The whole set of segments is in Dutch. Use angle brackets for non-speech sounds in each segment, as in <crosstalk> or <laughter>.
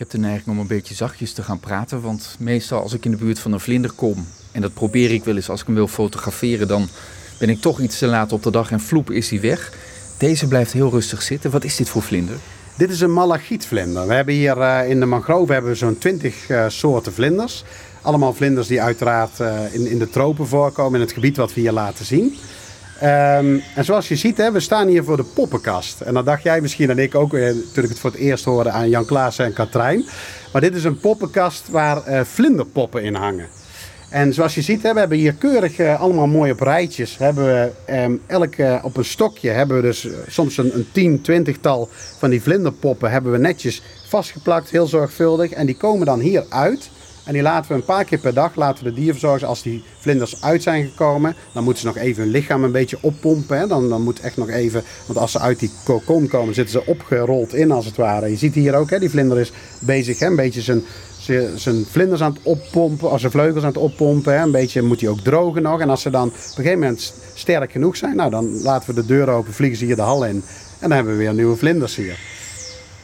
heb de neiging om een beetje zachtjes te gaan praten. Want meestal als ik in de buurt van een vlinder kom, en dat probeer ik wel eens als ik hem wil fotograferen, dan ben ik toch iets te laat op de dag en vloep is hij weg. Deze blijft heel rustig zitten. Wat is dit voor vlinder? Dit is een malachietvlinder. We hebben hier uh, in de mangrove hebben we zo'n 20 uh, soorten vlinders. Allemaal vlinders die uiteraard in, in de tropen voorkomen, in het gebied wat we hier laten zien. Um, en zoals je ziet, hè, we staan hier voor de poppenkast. En dan dacht jij misschien en ik ook, eh, toen ik het voor het eerst hoorde aan Jan Klaassen en Katrijn. Maar dit is een poppenkast waar uh, vlinderpoppen in hangen. En zoals je ziet, hè, we hebben hier keurig uh, allemaal mooi op rijtjes. Hebben we um, elk op een stokje hebben we dus soms een, een tien, twintigtal van die vlinderpoppen hebben we netjes vastgeplakt, heel zorgvuldig. En die komen dan hier uit. En die laten we een paar keer per dag, laten we de dierverzorgers, als die vlinders uit zijn gekomen, dan moeten ze nog even hun lichaam een beetje oppompen. Hè. Dan, dan moet echt nog even, want als ze uit die kokon komen, zitten ze opgerold in als het ware. Je ziet hier ook, hè, die vlinder is bezig, hè, een beetje zijn, zijn vlinders aan het oppompen, als zijn vleugels aan het oppompen. Hè. Een beetje moet hij ook drogen nog. En als ze dan op een gegeven moment sterk genoeg zijn, nou dan laten we de deur open, vliegen ze hier de hal in. En dan hebben we weer nieuwe vlinders hier.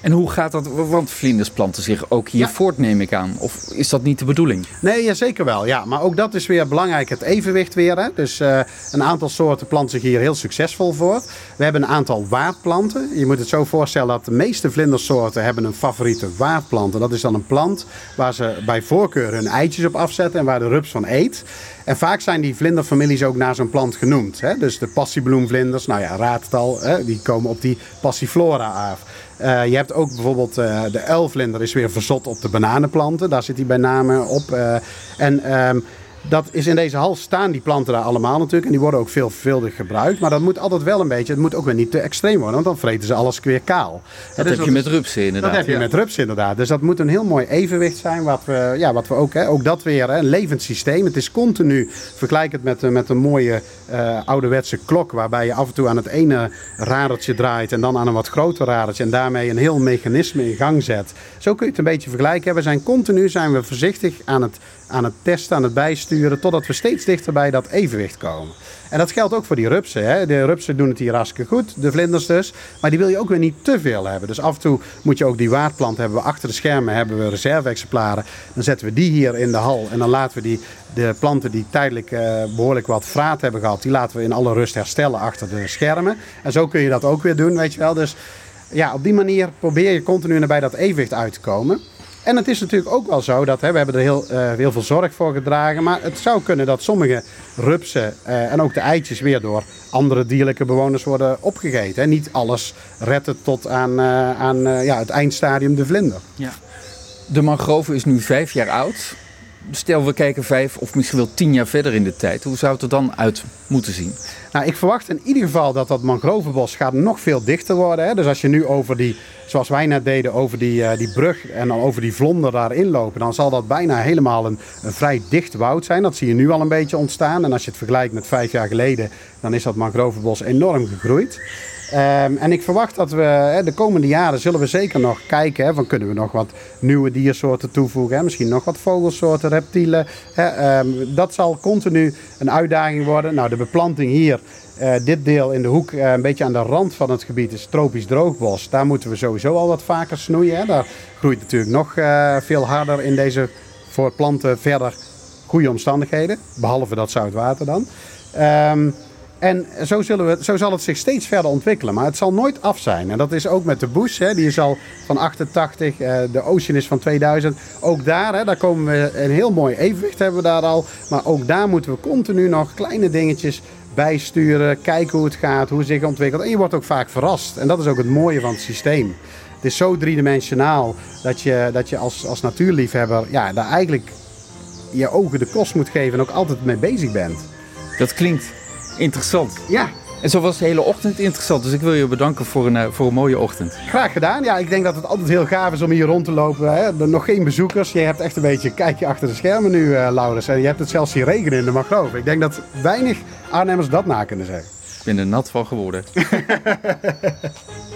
En hoe gaat dat? Want vlinders planten zich ook hier ja. voort, neem ik aan. Of is dat niet de bedoeling? Nee, ja, zeker wel. Ja. Maar ook dat is weer belangrijk, het evenwicht weer. Hè. Dus uh, een aantal soorten planten zich hier heel succesvol voor. We hebben een aantal waardplanten. Je moet het zo voorstellen dat de meeste vlindersoorten hebben een favoriete waardplant. En dat is dan een plant waar ze bij voorkeur hun eitjes op afzetten en waar de rups van eet. En vaak zijn die vlinderfamilies ook naar zo'n plant genoemd. Hè? Dus de passiebloemvlinders, nou ja, raad het al, hè? die komen op die passiflora af. Uh, je hebt ook bijvoorbeeld uh, de uilvlinder is weer verzot op de bananenplanten. Daar zit hij bij name op. Uh, en um, dat is in deze hal staan die planten daar allemaal natuurlijk. En die worden ook veelvuldig gebruikt. Maar dat moet altijd wel een beetje, het moet ook weer niet te extreem worden. Want dan vreten ze alles weer kaal. Dat heb je met rupsen inderdaad. Dat heb je ja. met rupsen inderdaad. Dus dat moet een heel mooi evenwicht zijn. Wat we, ja, wat we ook, hè, ook dat weer, hè, een levend systeem. Het is continu, vergelijk het met, met een mooie uh, ouderwetse klok. Waarbij je af en toe aan het ene radertje draait. En dan aan een wat groter radertje. En daarmee een heel mechanisme in gang zet. Zo kun je het een beetje vergelijken. We zijn continu zijn we voorzichtig aan het aan het testen, aan het bijsturen, totdat we steeds dichter bij dat evenwicht komen. En dat geldt ook voor die rupsen. Hè. De rupsen doen het hier hartstikke goed, de vlinders dus. Maar die wil je ook weer niet te veel hebben. Dus af en toe moet je ook die waardplant hebben. We achter de schermen hebben we reserve-exemplaren. Dan zetten we die hier in de hal. En dan laten we die, de planten die tijdelijk uh, behoorlijk wat vraat hebben gehad... die laten we in alle rust herstellen achter de schermen. En zo kun je dat ook weer doen, weet je wel. Dus ja, op die manier probeer je continu naar bij dat evenwicht uit te komen. En het is natuurlijk ook wel zo dat hè, we hebben er heel, heel veel zorg voor gedragen. Maar het zou kunnen dat sommige rupsen uh, en ook de eitjes weer door andere dierlijke bewoners worden opgegeten. Hè. Niet alles redt tot aan, uh, aan ja, het eindstadium de vlinder. Ja. De mangrove is nu vijf jaar oud. Stel we kijken vijf of misschien wel tien jaar verder in de tijd. Hoe zou het er dan uit moeten zien? Nou, ik verwacht in ieder geval dat dat mangrovenbos gaat nog veel dichter worden. Hè. Dus als je nu over die, zoals wij net deden, over die, uh, die brug en dan over die vlonder daarin lopen, dan zal dat bijna helemaal een, een vrij dicht woud zijn. Dat zie je nu al een beetje ontstaan. En als je het vergelijkt met vijf jaar geleden, dan is dat mangrovenbos enorm gegroeid. Um, en ik verwacht dat we hè, de komende jaren zullen we zeker nog kijken. Hè, van kunnen we nog wat nieuwe diersoorten toevoegen. Hè, misschien nog wat vogelsoorten, reptielen. Hè, um, dat zal continu een uitdaging worden. Nou, de beplanting hier. Uh, dit deel in de hoek, uh, een beetje aan de rand van het gebied, is tropisch droogbos. Daar moeten we sowieso al wat vaker snoeien. Hè. Daar groeit natuurlijk nog uh, veel harder in deze voor planten verder goede omstandigheden. Behalve dat zout water dan. Um, en zo, zullen we, zo zal het zich steeds verder ontwikkelen. Maar het zal nooit af zijn. En dat is ook met de Bush. Hè, die is al van 88. Uh, de Ocean is van 2000. Ook daar, hè, daar komen we een heel mooi evenwicht hebben we daar al. Maar ook daar moeten we continu nog kleine dingetjes bijsturen. Kijken hoe het gaat, hoe het zich ontwikkelt. En je wordt ook vaak verrast. En dat is ook het mooie van het systeem. Het is zo driedimensionaal dat je, dat je als, als natuurliefhebber ja, daar eigenlijk je ogen de kost moet geven en ook altijd mee bezig bent. Dat klinkt interessant. Ja. En zo was de hele ochtend interessant. Dus ik wil je bedanken voor een, voor een mooie ochtend. Graag gedaan. Ja, ik denk dat het altijd heel gaaf is om hier rond te lopen. Hè. Er nog geen bezoekers. Je hebt echt een beetje een kijkje achter de schermen nu, uh, Laurens. En je hebt het zelfs hier regenen in de Mangrove. Ik denk dat weinig Arnhemmers dat na kunnen zeggen. Ik ben er nat van geworden. <laughs>